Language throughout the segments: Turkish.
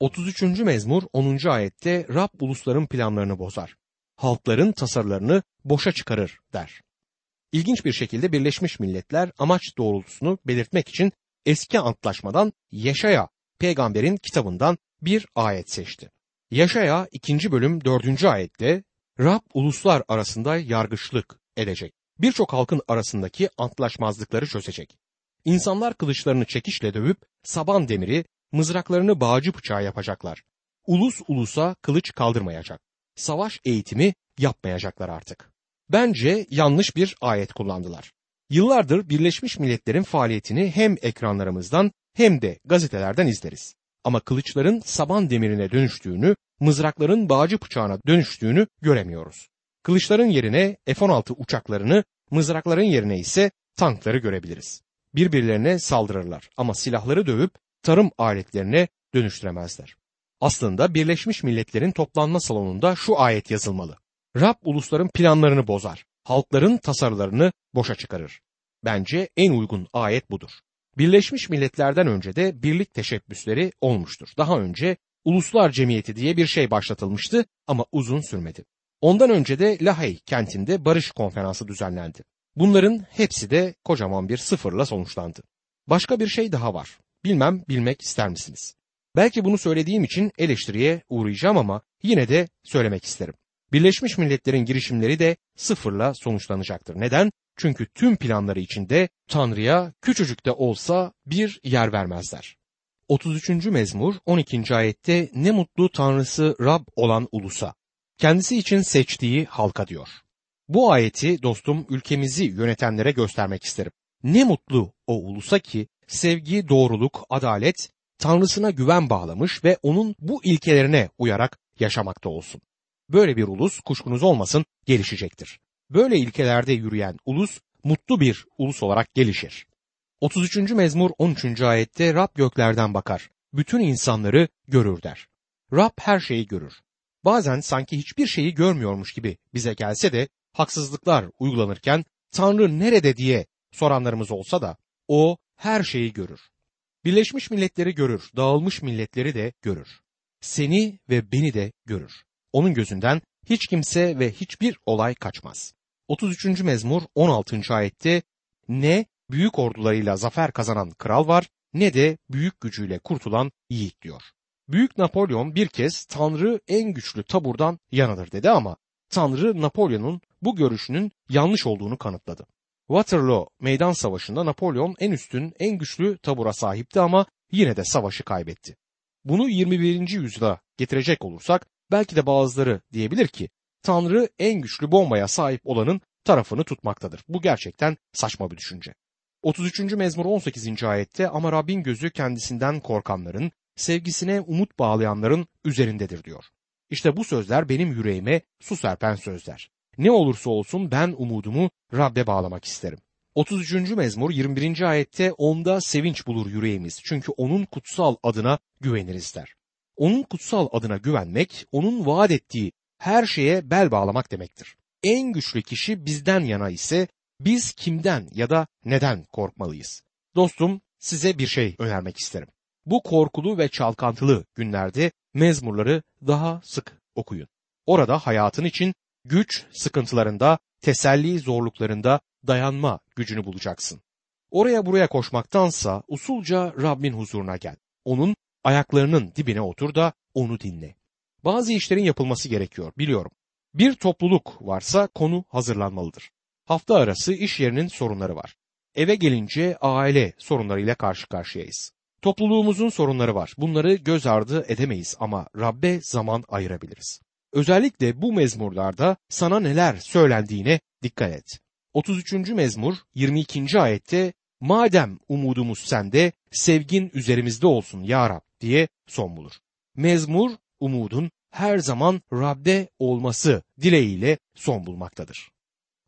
33. mezmur 10. ayette Rab ulusların planlarını bozar. Halkların tasarılarını boşa çıkarır der. İlginç bir şekilde Birleşmiş Milletler amaç doğrultusunu belirtmek için eski antlaşmadan Yaşaya peygamberin kitabından bir ayet seçti. Yaşaya 2. bölüm 4. ayette Rab uluslar arasında yargıçlık edecek. Birçok halkın arasındaki antlaşmazlıkları çözecek. İnsanlar kılıçlarını çekişle dövüp saban demiri, mızraklarını bağcı bıçağı yapacaklar. Ulus ulusa kılıç kaldırmayacak. Savaş eğitimi yapmayacaklar artık. Bence yanlış bir ayet kullandılar. Yıllardır Birleşmiş Milletler'in faaliyetini hem ekranlarımızdan hem de gazetelerden izleriz. Ama kılıçların saban demirine dönüştüğünü, mızrakların bağcı bıçağına dönüştüğünü göremiyoruz. Kılıçların yerine F-16 uçaklarını, mızrakların yerine ise tankları görebiliriz. Birbirlerine saldırırlar ama silahları dövüp tarım aletlerine dönüştüremezler. Aslında Birleşmiş Milletler'in toplanma salonunda şu ayet yazılmalı. Rab ulusların planlarını bozar, halkların tasarılarını boşa çıkarır. Bence en uygun ayet budur. Birleşmiş Milletler'den önce de birlik teşebbüsleri olmuştur. Daha önce Uluslar Cemiyeti diye bir şey başlatılmıştı ama uzun sürmedi. Ondan önce de Lahey kentinde barış konferansı düzenlendi. Bunların hepsi de kocaman bir sıfırla sonuçlandı. Başka bir şey daha var. Bilmem bilmek ister misiniz? Belki bunu söylediğim için eleştiriye uğrayacağım ama yine de söylemek isterim. Birleşmiş Milletler'in girişimleri de sıfırla sonuçlanacaktır. Neden? Çünkü tüm planları içinde Tanrı'ya küçücük de olsa bir yer vermezler. 33. mezmur 12. ayette ne mutlu Tanrısı Rab olan ulusa, kendisi için seçtiği halka diyor. Bu ayeti dostum ülkemizi yönetenlere göstermek isterim. Ne mutlu o ulusa ki sevgi, doğruluk, adalet, Tanrısına güven bağlamış ve onun bu ilkelerine uyarak yaşamakta olsun. Böyle bir ulus kuşkunuz olmasın gelişecektir. Böyle ilkelerde yürüyen ulus mutlu bir ulus olarak gelişir. 33. mezmur 13. ayette Rab göklerden bakar, bütün insanları görür der. Rab her şeyi görür. Bazen sanki hiçbir şeyi görmüyormuş gibi bize gelse de haksızlıklar uygulanırken Tanrı nerede diye soranlarımız olsa da o her şeyi görür. Birleşmiş milletleri görür, dağılmış milletleri de görür. Seni ve beni de görür. Onun gözünden hiç kimse ve hiçbir olay kaçmaz. 33. mezmur 16. ayette ne büyük ordularıyla zafer kazanan kral var ne de büyük gücüyle kurtulan yiğit diyor. Büyük Napolyon bir kez Tanrı en güçlü taburdan yanıdır dedi ama Tanrı Napolyon'un bu görüşünün yanlış olduğunu kanıtladı. Waterloo meydan savaşında Napolyon en üstün, en güçlü tabura sahipti ama yine de savaşı kaybetti. Bunu 21. yüzyıla getirecek olursak belki de bazıları diyebilir ki Tanrı en güçlü bombaya sahip olanın tarafını tutmaktadır. Bu gerçekten saçma bir düşünce. 33. mezmur 18. ayette ama Rabbin gözü kendisinden korkanların, sevgisine umut bağlayanların üzerindedir diyor. İşte bu sözler benim yüreğime su serpen sözler. Ne olursa olsun ben umudumu Rab'be bağlamak isterim. 33. mezmur 21. ayette onda sevinç bulur yüreğimiz çünkü onun kutsal adına güveniriz der. Onun kutsal adına güvenmek, onun vaat ettiği her şeye bel bağlamak demektir. En güçlü kişi bizden yana ise biz kimden ya da neden korkmalıyız? Dostum size bir şey önermek isterim. Bu korkulu ve çalkantılı günlerde mezmurları daha sık okuyun. Orada hayatın için güç sıkıntılarında, teselli zorluklarında dayanma gücünü bulacaksın. Oraya buraya koşmaktansa usulca Rabbin huzuruna gel. Onun ayaklarının dibine otur da onu dinle. Bazı işlerin yapılması gerekiyor biliyorum. Bir topluluk varsa konu hazırlanmalıdır. Hafta arası iş yerinin sorunları var. Eve gelince aile sorunlarıyla karşı karşıyayız. Topluluğumuzun sorunları var. Bunları göz ardı edemeyiz ama Rabbe zaman ayırabiliriz. Özellikle bu mezmurlarda sana neler söylendiğine dikkat et. 33. mezmur 22. ayette madem umudumuz sende sevgin üzerimizde olsun ya Rab diye son bulur. Mezmur umudun her zaman Rab'de olması dileğiyle son bulmaktadır.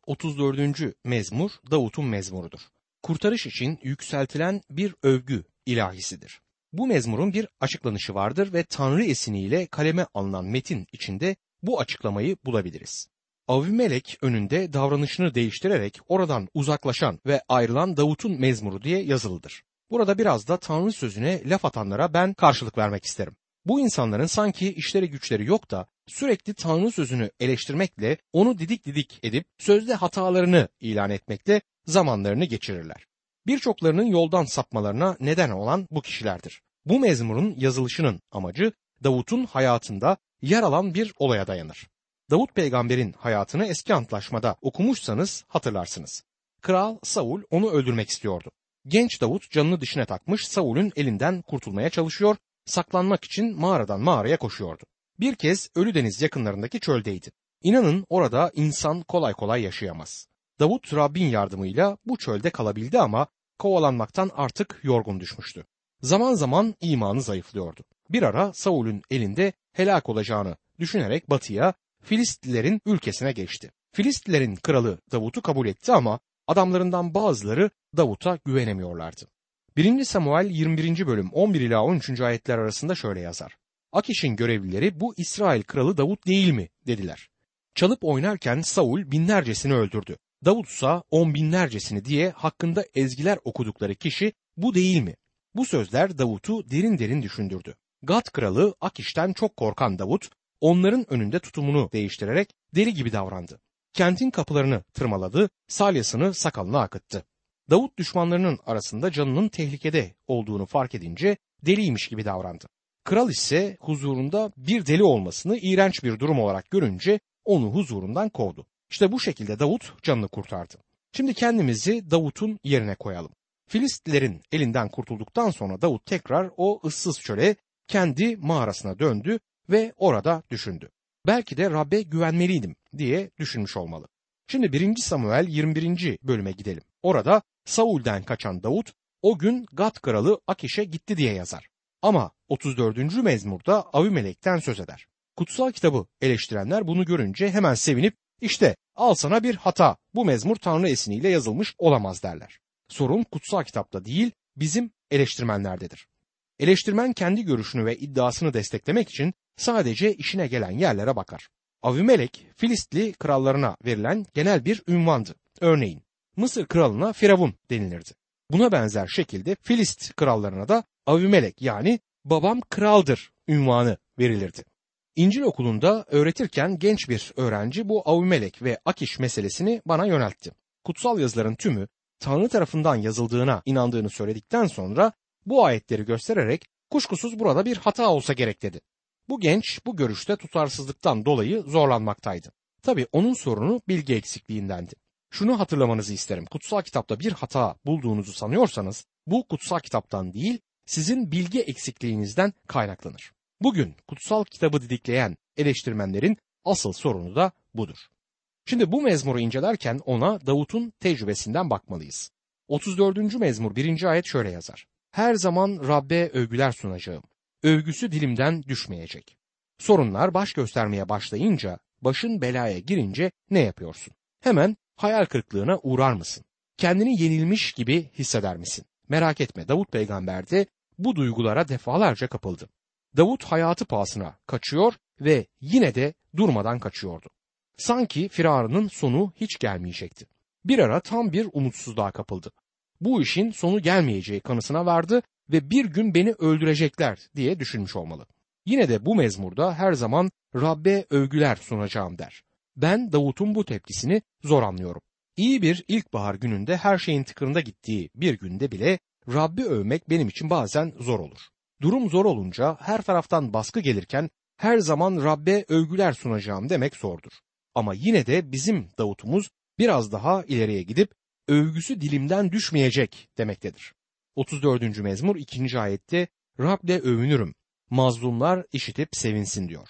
34. mezmur Davut'un mezmurudur. Kurtarış için yükseltilen bir övgü ilahisidir. Bu mezmurun bir açıklanışı vardır ve Tanrı esiniyle kaleme alınan metin içinde bu açıklamayı bulabiliriz. Avimelek önünde davranışını değiştirerek oradan uzaklaşan ve ayrılan Davut'un mezmuru diye yazılıdır. Burada biraz da Tanrı sözüne laf atanlara ben karşılık vermek isterim. Bu insanların sanki işleri güçleri yok da sürekli Tanrı sözünü eleştirmekle onu didik didik edip sözde hatalarını ilan etmekle zamanlarını geçirirler. Birçoklarının yoldan sapmalarına neden olan bu kişilerdir. Bu mezmurun yazılışının amacı Davut'un hayatında yer alan bir olaya dayanır. Davut peygamberin hayatını eski antlaşmada okumuşsanız hatırlarsınız. Kral Saul onu öldürmek istiyordu. Genç Davut canını dişine takmış Saul'ün elinden kurtulmaya çalışıyor, saklanmak için mağaradan mağaraya koşuyordu. Bir kez Ölü Deniz yakınlarındaki çöldeydi. İnanın orada insan kolay kolay yaşayamaz. Davut Rabbin yardımıyla bu çölde kalabildi ama kovalanmaktan artık yorgun düşmüştü. Zaman zaman imanı zayıflıyordu. Bir ara Saul'ün elinde helak olacağını düşünerek batıya Filistlilerin ülkesine geçti. Filistlilerin kralı Davut'u kabul etti ama adamlarından bazıları Davut'a güvenemiyorlardı. 1. Samuel 21. bölüm 11 ila 13. ayetler arasında şöyle yazar. Akiş'in görevlileri bu İsrail kralı Davut değil mi dediler. Çalıp oynarken Saul binlercesini öldürdü. Davut ise on binlercesini diye hakkında ezgiler okudukları kişi bu değil mi? Bu sözler Davut'u derin derin düşündürdü. Gat kralı Akiş'ten çok korkan Davut onların önünde tutumunu değiştirerek deli gibi davrandı. Kentin kapılarını tırmaladı, salyasını sakalına akıttı. Davut düşmanlarının arasında canının tehlikede olduğunu fark edince deliymiş gibi davrandı. Kral ise huzurunda bir deli olmasını iğrenç bir durum olarak görünce onu huzurundan kovdu. İşte bu şekilde Davut canını kurtardı. Şimdi kendimizi Davut'un yerine koyalım. Filistlilerin elinden kurtulduktan sonra Davut tekrar o ıssız çöle kendi mağarasına döndü ve orada düşündü. Belki de Rab'be güvenmeliydim diye düşünmüş olmalı. Şimdi 1. Samuel 21. bölüme gidelim. Orada Saul'den kaçan Davut o gün Gat kralı Akiş'e gitti diye yazar. Ama 34. mezmurda Avimelek'ten söz eder. Kutsal kitabı eleştirenler bunu görünce hemen sevinip işte al sana bir hata bu mezmur Tanrı esiniyle yazılmış olamaz derler. Sorun kutsal kitapta değil bizim eleştirmenlerdedir. Eleştirmen kendi görüşünü ve iddiasını desteklemek için sadece işine gelen yerlere bakar. Avimelek Filistli krallarına verilen genel bir ünvandı. Örneğin Mısır kralına Firavun denilirdi. Buna benzer şekilde Filist krallarına da Avimelek yani babam kraldır ünvanı verilirdi. İncil okulunda öğretirken genç bir öğrenci bu Avimelek ve Akiş meselesini bana yöneltti. Kutsal yazıların tümü Tanrı tarafından yazıldığına inandığını söyledikten sonra bu ayetleri göstererek kuşkusuz burada bir hata olsa gerek dedi. Bu genç bu görüşte tutarsızlıktan dolayı zorlanmaktaydı. Tabi onun sorunu bilgi eksikliğindendi. Şunu hatırlamanızı isterim. Kutsal kitapta bir hata bulduğunuzu sanıyorsanız bu kutsal kitaptan değil sizin bilgi eksikliğinizden kaynaklanır. Bugün kutsal kitabı didikleyen eleştirmenlerin asıl sorunu da budur. Şimdi bu mezmuru incelerken ona Davut'un tecrübesinden bakmalıyız. 34. mezmur 1. ayet şöyle yazar. Her zaman Rabbe övgüler sunacağım. Övgüsü dilimden düşmeyecek. Sorunlar baş göstermeye başlayınca, başın belaya girince ne yapıyorsun? Hemen hayal kırıklığına uğrar mısın? Kendini yenilmiş gibi hisseder misin? Merak etme Davut peygamber de bu duygulara defalarca kapıldı. Davut hayatı pahasına kaçıyor ve yine de durmadan kaçıyordu. Sanki firarının sonu hiç gelmeyecekti. Bir ara tam bir umutsuzluğa kapıldı. Bu işin sonu gelmeyeceği kanısına vardı ve bir gün beni öldürecekler diye düşünmüş olmalı. Yine de bu mezmurda her zaman Rabbe övgüler sunacağım der. Ben Davut'un bu tepkisini zor anlıyorum. İyi bir ilkbahar gününde her şeyin tıkırında gittiği bir günde bile Rabbi övmek benim için bazen zor olur. Durum zor olunca her taraftan baskı gelirken her zaman Rabbe övgüler sunacağım demek zordur. Ama yine de bizim Davut'umuz biraz daha ileriye gidip övgüsü dilimden düşmeyecek demektedir. 34. mezmur 2. ayette Rab'le övünürüm. Mazlumlar işitip sevinsin diyor.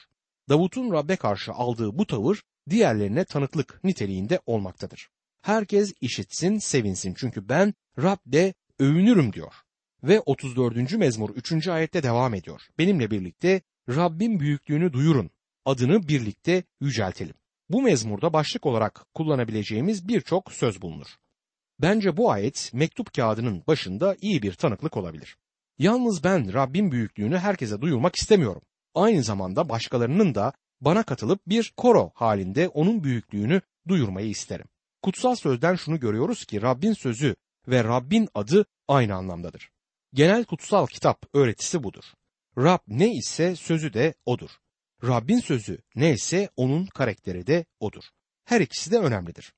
Davut'un Rab'be karşı aldığı bu tavır diğerlerine tanıklık niteliğinde olmaktadır. Herkes işitsin, sevinsin çünkü ben Rab'de övünürüm diyor. Ve 34. mezmur 3. ayette devam ediyor. Benimle birlikte Rabbin büyüklüğünü duyurun, adını birlikte yüceltelim. Bu mezmurda başlık olarak kullanabileceğimiz birçok söz bulunur. Bence bu ayet mektup kağıdının başında iyi bir tanıklık olabilir. Yalnız ben Rabbin büyüklüğünü herkese duyurmak istemiyorum. Aynı zamanda başkalarının da bana katılıp bir koro halinde onun büyüklüğünü duyurmayı isterim. Kutsal sözden şunu görüyoruz ki Rabbin sözü ve Rabbin adı aynı anlamdadır. Genel kutsal kitap öğretisi budur. Rab ne ise sözü de odur. Rabbin sözü ne ise onun karakteri de odur. Her ikisi de önemlidir.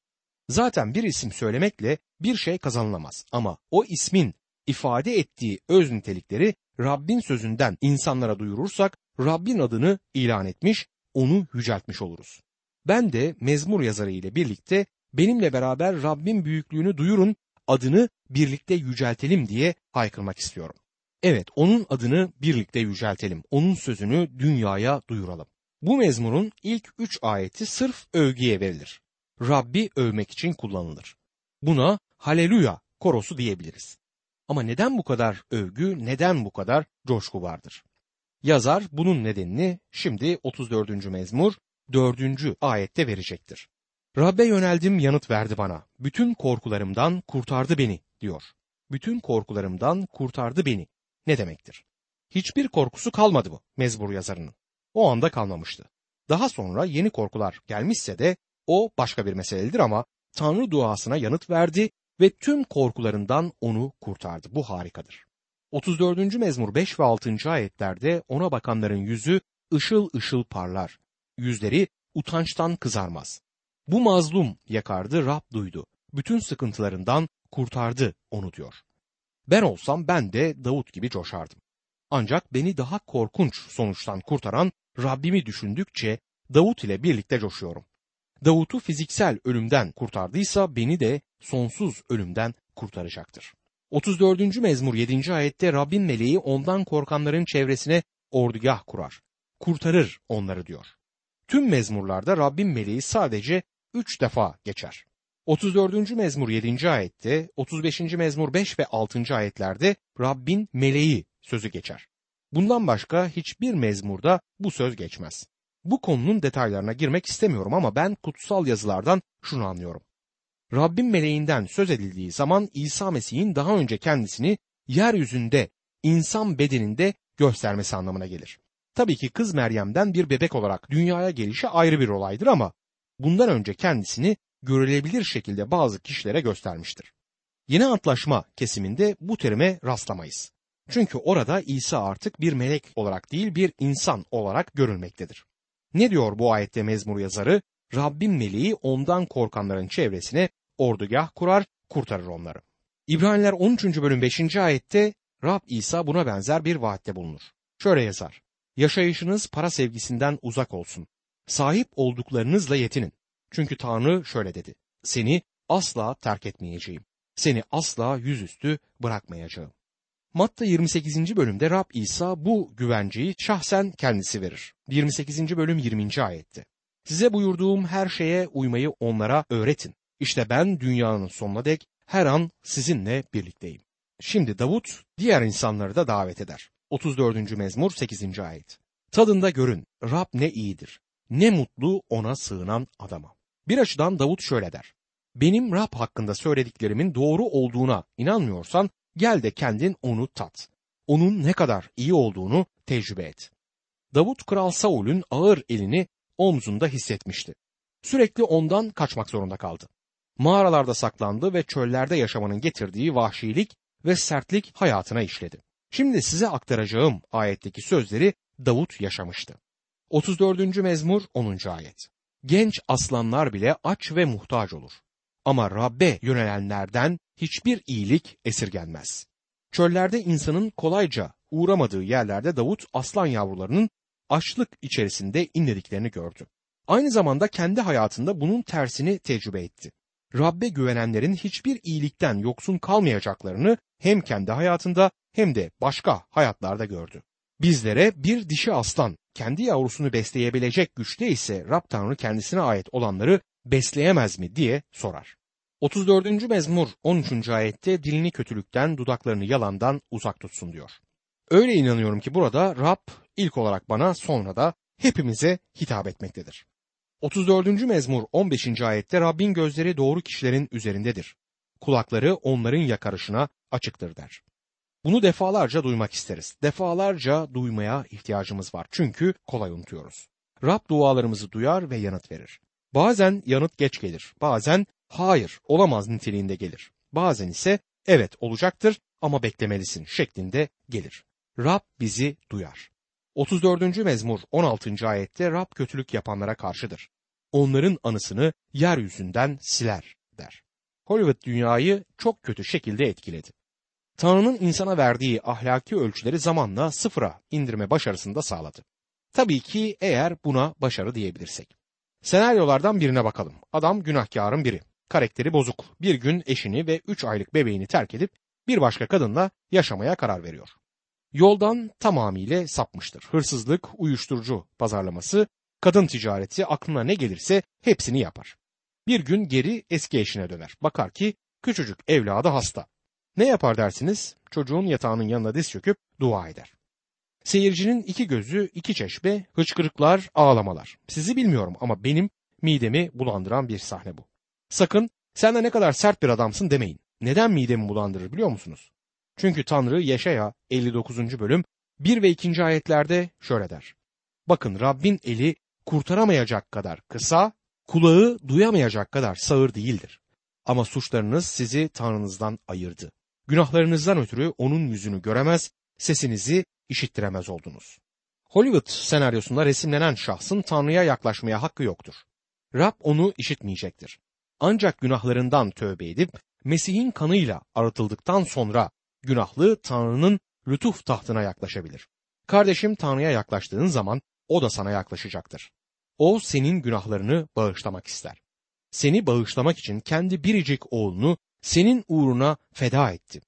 Zaten bir isim söylemekle bir şey kazanılamaz ama o ismin ifade ettiği öz nitelikleri Rabbin sözünden insanlara duyurursak Rabbin adını ilan etmiş, onu yüceltmiş oluruz. Ben de mezmur yazarı ile birlikte benimle beraber Rabbin büyüklüğünü duyurun, adını birlikte yüceltelim diye haykırmak istiyorum. Evet, onun adını birlikte yüceltelim, onun sözünü dünyaya duyuralım. Bu mezmurun ilk üç ayeti sırf övgüye verilir. Rabbi övmek için kullanılır. Buna haleluya korosu diyebiliriz. Ama neden bu kadar övgü, neden bu kadar coşku vardır? Yazar bunun nedenini şimdi 34. mezmur 4. ayette verecektir. Rabbe yöneldim yanıt verdi bana. Bütün korkularımdan kurtardı beni diyor. Bütün korkularımdan kurtardı beni. Ne demektir? Hiçbir korkusu kalmadı bu mezmur yazarının. O anda kalmamıştı. Daha sonra yeni korkular gelmişse de o başka bir meseledir ama Tanrı duasına yanıt verdi ve tüm korkularından onu kurtardı. Bu harikadır. 34. mezmur 5 ve 6. ayetlerde ona bakanların yüzü ışıl ışıl parlar. Yüzleri utançtan kızarmaz. Bu mazlum yakardı Rab duydu. Bütün sıkıntılarından kurtardı onu diyor. Ben olsam ben de Davut gibi coşardım. Ancak beni daha korkunç sonuçtan kurtaran Rabbimi düşündükçe Davut ile birlikte coşuyorum. Davut'u fiziksel ölümden kurtardıysa beni de sonsuz ölümden kurtaracaktır. 34. mezmur 7. ayette Rabbin meleği ondan korkanların çevresine ordugah kurar. Kurtarır onları diyor. Tüm mezmurlarda Rabbin meleği sadece 3 defa geçer. 34. mezmur 7. ayette, 35. mezmur 5 ve 6. ayetlerde Rabbin meleği sözü geçer. Bundan başka hiçbir mezmurda bu söz geçmez. Bu konunun detaylarına girmek istemiyorum ama ben kutsal yazılardan şunu anlıyorum. Rabbin meleğinden söz edildiği zaman İsa Mesih'in daha önce kendisini yeryüzünde insan bedeninde göstermesi anlamına gelir. Tabii ki kız Meryem'den bir bebek olarak dünyaya gelişi ayrı bir olaydır ama bundan önce kendisini görülebilir şekilde bazı kişilere göstermiştir. Yeni antlaşma kesiminde bu terime rastlamayız. Çünkü orada İsa artık bir melek olarak değil bir insan olarak görülmektedir. Ne diyor bu ayette mezmur yazarı? Rabbin meleği ondan korkanların çevresine ordugah kurar, kurtarır onları. İbraniler 13. bölüm 5. ayette Rab İsa buna benzer bir vaatte bulunur. Şöyle yazar. Yaşayışınız para sevgisinden uzak olsun. Sahip olduklarınızla yetinin. Çünkü Tanrı şöyle dedi. Seni asla terk etmeyeceğim. Seni asla yüzüstü bırakmayacağım. Matta 28. bölümde Rab İsa bu güvenceyi şahsen kendisi verir. 28. bölüm 20. ayette. Size buyurduğum her şeye uymayı onlara öğretin. İşte ben dünyanın sonuna dek her an sizinle birlikteyim. Şimdi Davut diğer insanları da davet eder. 34. mezmur 8. ayet. Tadında görün Rab ne iyidir. Ne mutlu ona sığınan adama. Bir açıdan Davut şöyle der. Benim Rab hakkında söylediklerimin doğru olduğuna inanmıyorsan gel de kendin onu tat. Onun ne kadar iyi olduğunu tecrübe et. Davut Kral Saul'ün ağır elini omzunda hissetmişti. Sürekli ondan kaçmak zorunda kaldı. Mağaralarda saklandı ve çöllerde yaşamanın getirdiği vahşilik ve sertlik hayatına işledi. Şimdi size aktaracağım ayetteki sözleri Davut yaşamıştı. 34. mezmur 10. ayet. Genç aslanlar bile aç ve muhtaç olur. Ama Rabbe yönelenlerden hiçbir iyilik esirgenmez. Çöllerde insanın kolayca uğramadığı yerlerde Davut aslan yavrularının açlık içerisinde inlediklerini gördü. Aynı zamanda kendi hayatında bunun tersini tecrübe etti. Rabbe güvenenlerin hiçbir iyilikten yoksun kalmayacaklarını hem kendi hayatında hem de başka hayatlarda gördü. Bizlere bir dişi aslan kendi yavrusunu besleyebilecek güçte ise Rab Tanrı kendisine ait olanları besleyemez mi diye sorar. 34. mezmur 13. ayette dilini kötülükten, dudaklarını yalandan uzak tutsun diyor. Öyle inanıyorum ki burada Rab ilk olarak bana sonra da hepimize hitap etmektedir. 34. mezmur 15. ayette Rabbin gözleri doğru kişilerin üzerindedir. Kulakları onların yakarışına açıktır der. Bunu defalarca duymak isteriz. Defalarca duymaya ihtiyacımız var. Çünkü kolay unutuyoruz. Rab dualarımızı duyar ve yanıt verir. Bazen yanıt geç gelir. Bazen hayır olamaz niteliğinde gelir. Bazen ise evet olacaktır ama beklemelisin şeklinde gelir. Rab bizi duyar. 34. mezmur 16. ayette Rab kötülük yapanlara karşıdır. Onların anısını yeryüzünden siler der. Hollywood dünyayı çok kötü şekilde etkiledi. Tanrı'nın insana verdiği ahlaki ölçüleri zamanla sıfıra indirme başarısını da sağladı. Tabii ki eğer buna başarı diyebilirsek. Senaryolardan birine bakalım. Adam günahkarın biri. Karakteri bozuk. Bir gün eşini ve 3 aylık bebeğini terk edip bir başka kadınla yaşamaya karar veriyor. Yoldan tamamıyla sapmıştır. Hırsızlık, uyuşturucu pazarlaması, kadın ticareti aklına ne gelirse hepsini yapar. Bir gün geri eski eşine döner. Bakar ki küçücük evladı hasta. Ne yapar dersiniz? Çocuğun yatağının yanına diz çöküp dua eder. Seyircinin iki gözü, iki çeşme, hıçkırıklar, ağlamalar. Sizi bilmiyorum ama benim midemi bulandıran bir sahne bu. Sakın sen de ne kadar sert bir adamsın demeyin. Neden midemi bulandırır biliyor musunuz? Çünkü Tanrı Yaşaya 59. bölüm 1 ve 2. ayetlerde şöyle der. Bakın Rabbin eli kurtaramayacak kadar kısa, kulağı duyamayacak kadar sağır değildir. Ama suçlarınız sizi Tanrınızdan ayırdı. Günahlarınızdan ötürü onun yüzünü göremez, sesinizi işittiremez oldunuz. Hollywood senaryosunda resimlenen şahsın Tanrı'ya yaklaşmaya hakkı yoktur. Rab onu işitmeyecektir. Ancak günahlarından tövbe edip Mesih'in kanıyla arıtıldıktan sonra günahlı Tanrı'nın lütuf tahtına yaklaşabilir. Kardeşim Tanrı'ya yaklaştığın zaman o da sana yaklaşacaktır. O senin günahlarını bağışlamak ister. Seni bağışlamak için kendi biricik oğlunu senin uğruna feda etti.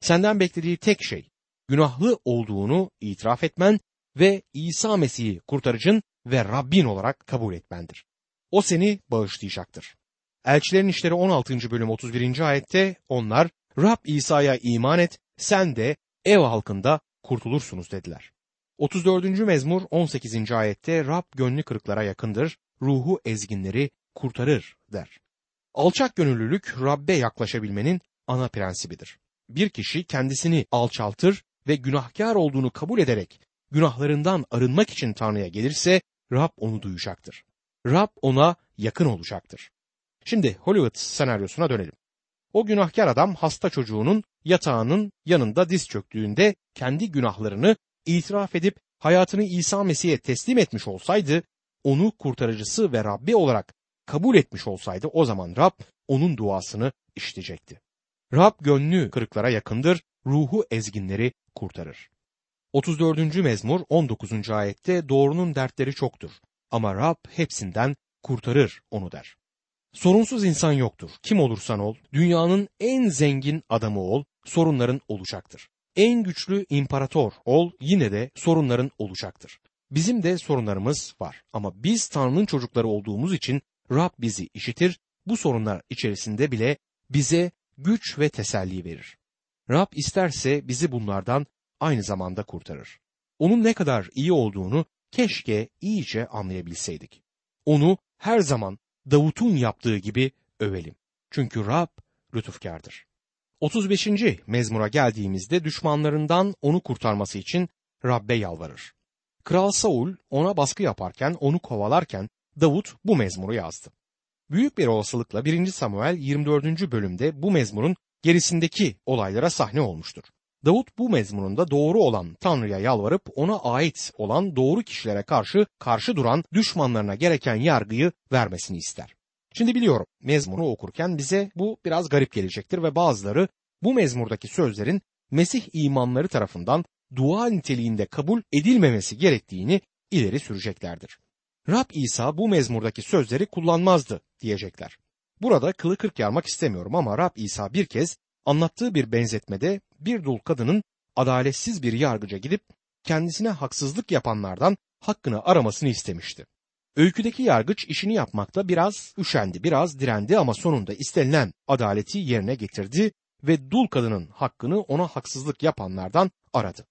Senden beklediği tek şey günahlı olduğunu itiraf etmen ve İsa Mesih'i kurtarıcın ve Rabbin olarak kabul etmendir. O seni bağışlayacaktır. Elçilerin İşleri 16. bölüm 31. ayette onlar Rab İsa'ya iman et sen de ev halkında kurtulursunuz dediler. 34. mezmur 18. ayette Rab gönlü kırıklara yakındır, ruhu ezginleri kurtarır der. Alçak gönüllülük Rabbe yaklaşabilmenin ana prensibidir. Bir kişi kendisini alçaltır ve günahkar olduğunu kabul ederek günahlarından arınmak için Tanrı'ya gelirse Rab onu duyacaktır. Rab ona yakın olacaktır. Şimdi Hollywood senaryosuna dönelim. O günahkar adam hasta çocuğunun yatağının yanında diz çöktüğünde kendi günahlarını itiraf edip hayatını İsa Mesih'e teslim etmiş olsaydı, onu kurtarıcısı ve Rabbi olarak kabul etmiş olsaydı o zaman Rab onun duasını işitecekti. Rab gönlü kırıklara yakındır, ruhu ezginleri kurtarır. 34. mezmur 19. ayette doğrunun dertleri çoktur ama Rab hepsinden kurtarır onu der. Sorunsuz insan yoktur. Kim olursan ol, dünyanın en zengin adamı ol, sorunların olacaktır. En güçlü imparator ol, yine de sorunların olacaktır. Bizim de sorunlarımız var ama biz Tanrı'nın çocukları olduğumuz için Rab bizi işitir, bu sorunlar içerisinde bile bize güç ve teselli verir. Rab isterse bizi bunlardan aynı zamanda kurtarır. Onun ne kadar iyi olduğunu keşke iyice anlayabilseydik. Onu her zaman Davut'un yaptığı gibi övelim. Çünkü Rab lütufkardır. 35. mezmura geldiğimizde düşmanlarından onu kurtarması için Rab'be yalvarır. Kral Saul ona baskı yaparken, onu kovalarken Davut bu mezmuru yazdı. Büyük bir olasılıkla 1. Samuel 24. bölümde bu mezmurun gerisindeki olaylara sahne olmuştur. Davut bu mezmununda doğru olan Tanrı'ya yalvarıp ona ait olan doğru kişilere karşı karşı duran düşmanlarına gereken yargıyı vermesini ister. Şimdi biliyorum mezmunu okurken bize bu biraz garip gelecektir ve bazıları bu mezmurdaki sözlerin Mesih imanları tarafından dua niteliğinde kabul edilmemesi gerektiğini ileri süreceklerdir. Rab İsa bu mezmurdaki sözleri kullanmazdı diyecekler. Burada kılı kırk yarmak istemiyorum ama Rab İsa bir kez anlattığı bir benzetmede bir dul kadının adaletsiz bir yargıca gidip kendisine haksızlık yapanlardan hakkını aramasını istemişti. Öyküdeki yargıç işini yapmakta biraz üşendi, biraz direndi ama sonunda istenilen adaleti yerine getirdi ve dul kadının hakkını ona haksızlık yapanlardan aradı.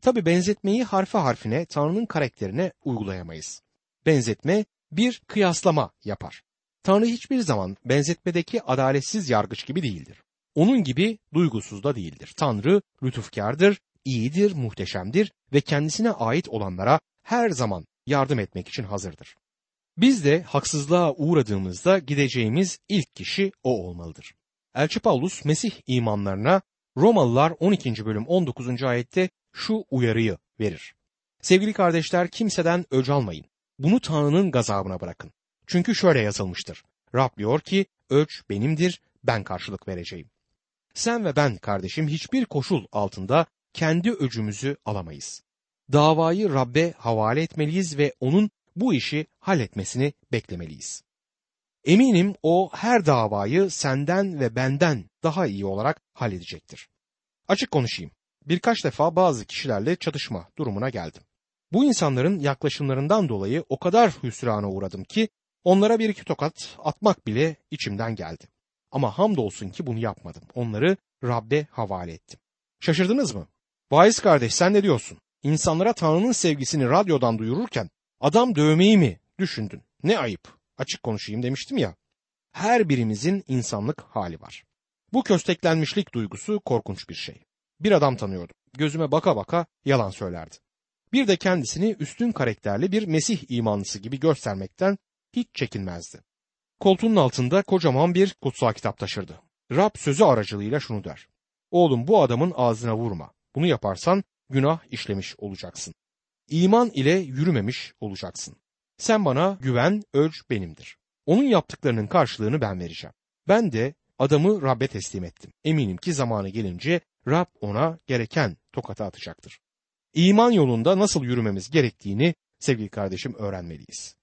Tabi benzetmeyi harfe harfine Tanrı'nın karakterine uygulayamayız. Benzetme bir kıyaslama yapar. Tanrı hiçbir zaman benzetmedeki adaletsiz yargıç gibi değildir. Onun gibi duygusuz da değildir. Tanrı lütufkardır, iyidir, muhteşemdir ve kendisine ait olanlara her zaman yardım etmek için hazırdır. Biz de haksızlığa uğradığımızda gideceğimiz ilk kişi o olmalıdır. Elçi Paulus Mesih imanlarına Romalılar 12. bölüm 19. ayette şu uyarıyı verir. Sevgili kardeşler kimseden öc almayın. Bunu Tanrı'nın gazabına bırakın. Çünkü şöyle yazılmıştır. Rab diyor ki öç benimdir ben karşılık vereceğim. Sen ve ben kardeşim hiçbir koşul altında kendi öcümüzü alamayız. Davayı Rab'be havale etmeliyiz ve onun bu işi halletmesini beklemeliyiz. Eminim o her davayı senden ve benden daha iyi olarak halledecektir. Açık konuşayım. Birkaç defa bazı kişilerle çatışma durumuna geldim. Bu insanların yaklaşımlarından dolayı o kadar hüsrana uğradım ki onlara bir iki tokat atmak bile içimden geldi. Ama hamdolsun ki bunu yapmadım. Onları Rab'be havale ettim. Şaşırdınız mı? Vaiz kardeş sen ne diyorsun? İnsanlara Tanrı'nın sevgisini radyodan duyururken adam dövmeyi mi düşündün? Ne ayıp. Açık konuşayım demiştim ya. Her birimizin insanlık hali var. Bu kösteklenmişlik duygusu korkunç bir şey. Bir adam tanıyordum. Gözüme baka baka yalan söylerdi. Bir de kendisini üstün karakterli bir Mesih imanlısı gibi göstermekten hiç çekinmezdi. Koltuğunun altında kocaman bir kutsal kitap taşırdı. Rab sözü aracılığıyla şunu der. Oğlum bu adamın ağzına vurma. Bunu yaparsan günah işlemiş olacaksın. İman ile yürümemiş olacaksın. Sen bana güven, ölç benimdir. Onun yaptıklarının karşılığını ben vereceğim. Ben de adamı Rab'be teslim ettim. Eminim ki zamanı gelince Rab ona gereken tokatı atacaktır. İman yolunda nasıl yürümemiz gerektiğini sevgili kardeşim öğrenmeliyiz.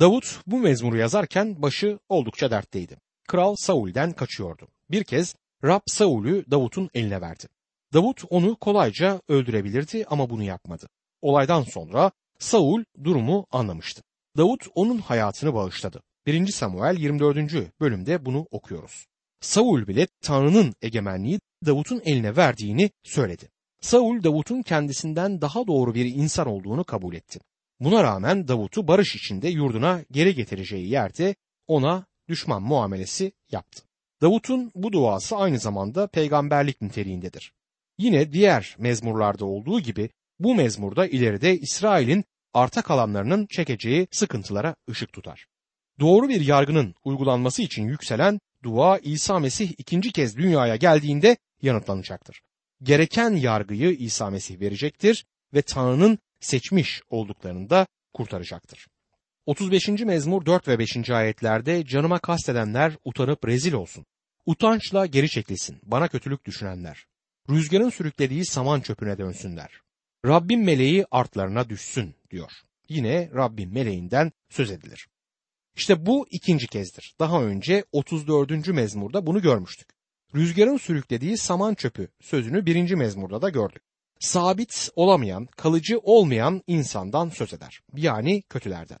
Davut bu mezmuru yazarken başı oldukça dertteydi. Kral Saul'den kaçıyordu. Bir kez Rab Saul'ü Davut'un eline verdi. Davut onu kolayca öldürebilirdi ama bunu yapmadı. Olaydan sonra Saul durumu anlamıştı. Davut onun hayatını bağışladı. 1. Samuel 24. bölümde bunu okuyoruz. Saul bile Tanrı'nın egemenliği Davut'un eline verdiğini söyledi. Saul Davut'un kendisinden daha doğru bir insan olduğunu kabul etti. Buna rağmen Davut'u barış içinde yurduna geri getireceği yerde ona düşman muamelesi yaptı. Davut'un bu duası aynı zamanda peygamberlik niteliğindedir. Yine diğer mezmurlarda olduğu gibi bu mezmurda ileride İsrail'in arta kalanlarının çekeceği sıkıntılara ışık tutar. Doğru bir yargının uygulanması için yükselen dua İsa Mesih ikinci kez dünyaya geldiğinde yanıtlanacaktır. Gereken yargıyı İsa Mesih verecektir ve Tanrı'nın seçmiş olduklarını da kurtaracaktır. 35. mezmur 4 ve 5. ayetlerde canıma kastedenler utanıp rezil olsun. Utançla geri çekilsin bana kötülük düşünenler. Rüzgarın sürüklediği saman çöpüne dönsünler. Rabbin meleği artlarına düşsün diyor. Yine Rabbin meleğinden söz edilir. İşte bu ikinci kezdir. Daha önce 34. mezmurda bunu görmüştük. Rüzgarın sürüklediği saman çöpü sözünü birinci mezmurda da gördük. Sabit olamayan, kalıcı olmayan insandan söz eder. Yani kötülerden.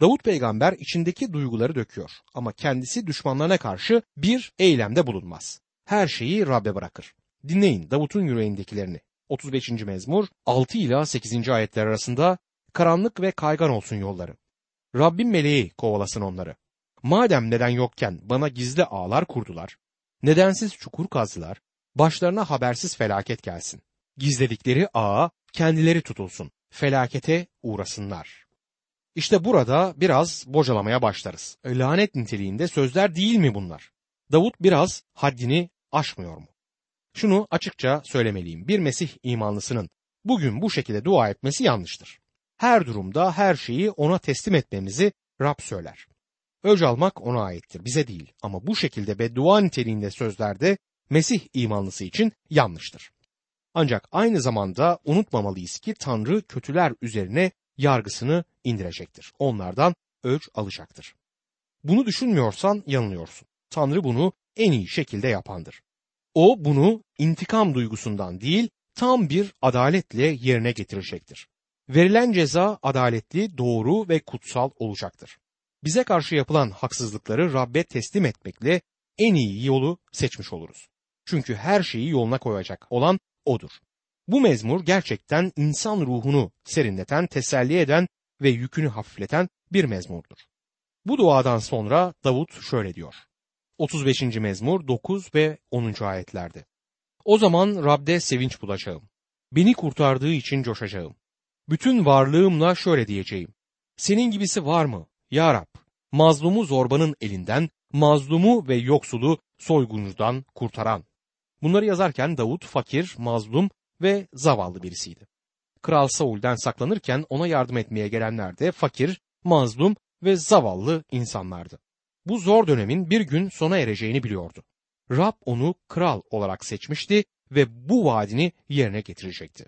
Davut peygamber içindeki duyguları döküyor ama kendisi düşmanlarına karşı bir eylemde bulunmaz. Her şeyi Rab'be bırakır. Dinleyin Davut'un yüreğindekilerini. 35. mezmur 6 ila 8. ayetler arasında karanlık ve kaygan olsun yolları. Rabbim meleği kovalasın onları. Madem neden yokken bana gizli ağlar kurdular, nedensiz çukur kazdılar, başlarına habersiz felaket gelsin. Gizledikleri ağa kendileri tutulsun, felakete uğrasınlar. İşte burada biraz bocalamaya başlarız. Lanet niteliğinde sözler değil mi bunlar? Davut biraz haddini aşmıyor mu? Şunu açıkça söylemeliyim. Bir Mesih imanlısının bugün bu şekilde dua etmesi yanlıştır. Her durumda her şeyi ona teslim etmemizi Rab söyler. Öc almak ona aittir, bize değil. Ama bu şekilde beddua niteliğinde sözlerde Mesih imanlısı için yanlıştır. Ancak aynı zamanda unutmamalıyız ki Tanrı kötüler üzerine yargısını indirecektir. Onlardan ölç alacaktır. Bunu düşünmüyorsan yanılıyorsun. Tanrı bunu en iyi şekilde yapandır. O bunu intikam duygusundan değil, tam bir adaletle yerine getirecektir. Verilen ceza adaletli, doğru ve kutsal olacaktır. Bize karşı yapılan haksızlıkları Rabbe teslim etmekle en iyi yolu seçmiş oluruz. Çünkü her şeyi yoluna koyacak olan odur. Bu mezmur gerçekten insan ruhunu serinleten, teselli eden ve yükünü hafifleten bir mezmurdur. Bu duadan sonra Davut şöyle diyor. 35. mezmur 9 ve 10. ayetlerde. O zaman Rab'de sevinç bulacağım. Beni kurtardığı için coşacağım. Bütün varlığımla şöyle diyeceğim. Senin gibisi var mı? Ya Rab, mazlumu zorbanın elinden, mazlumu ve yoksulu soyguncudan kurtaran. Bunları yazarken Davut fakir, mazlum ve zavallı birisiydi. Kral Saul'den saklanırken ona yardım etmeye gelenler de fakir, mazlum ve zavallı insanlardı. Bu zor dönemin bir gün sona ereceğini biliyordu. Rab onu kral olarak seçmişti ve bu vaadini yerine getirecekti.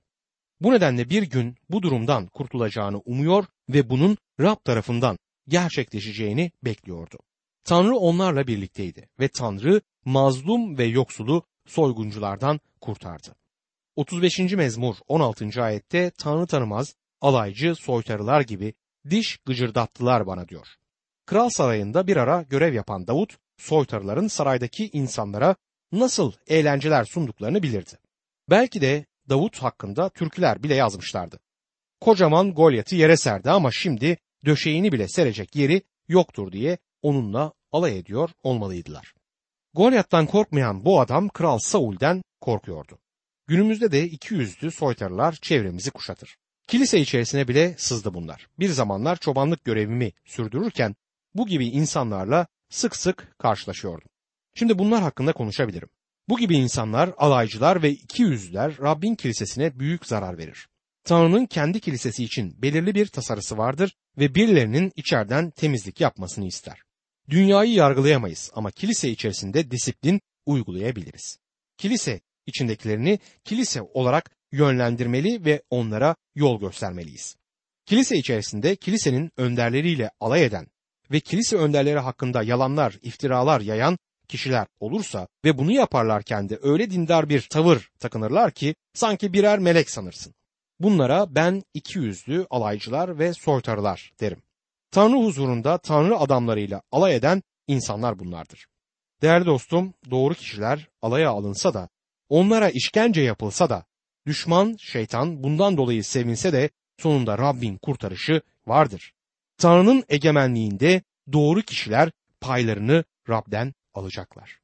Bu nedenle bir gün bu durumdan kurtulacağını umuyor ve bunun Rab tarafından gerçekleşeceğini bekliyordu. Tanrı onlarla birlikteydi ve Tanrı mazlum ve yoksulu soygunculardan kurtardı. 35. mezmur 16. ayette Tanrı tanımaz, alaycı, soytarılar gibi diş gıcırdattılar bana diyor. Kral sarayında bir ara görev yapan Davut, soytarıların saraydaki insanlara nasıl eğlenceler sunduklarını bilirdi. Belki de Davut hakkında türküler bile yazmışlardı. Kocaman Golyat'ı yere serdi ama şimdi döşeğini bile serecek yeri yoktur diye onunla alay ediyor olmalıydılar. Golyat'tan korkmayan bu adam Kral Saul'den korkuyordu. Günümüzde de iki yüzlü soytarılar çevremizi kuşatır. Kilise içerisine bile sızdı bunlar. Bir zamanlar çobanlık görevimi sürdürürken bu gibi insanlarla sık sık karşılaşıyordum. Şimdi bunlar hakkında konuşabilirim. Bu gibi insanlar, alaycılar ve iki yüzlüler Rabbin kilisesine büyük zarar verir. Tanrı'nın kendi kilisesi için belirli bir tasarısı vardır ve birilerinin içeriden temizlik yapmasını ister. Dünyayı yargılayamayız ama kilise içerisinde disiplin uygulayabiliriz. Kilise içindekilerini kilise olarak yönlendirmeli ve onlara yol göstermeliyiz. Kilise içerisinde kilisenin önderleriyle alay eden ve kilise önderleri hakkında yalanlar, iftiralar yayan kişiler olursa ve bunu yaparlarken de öyle dindar bir tavır takınırlar ki sanki birer melek sanırsın. Bunlara ben iki yüzlü alaycılar ve soytarılar derim. Tanrı huzurunda Tanrı adamlarıyla alay eden insanlar bunlardır. Değerli dostum, doğru kişiler alaya alınsa da, onlara işkence yapılsa da, düşman, şeytan bundan dolayı sevinse de sonunda Rabbin kurtarışı vardır. Tanrı'nın egemenliğinde doğru kişiler paylarını Rab'den alacaklar.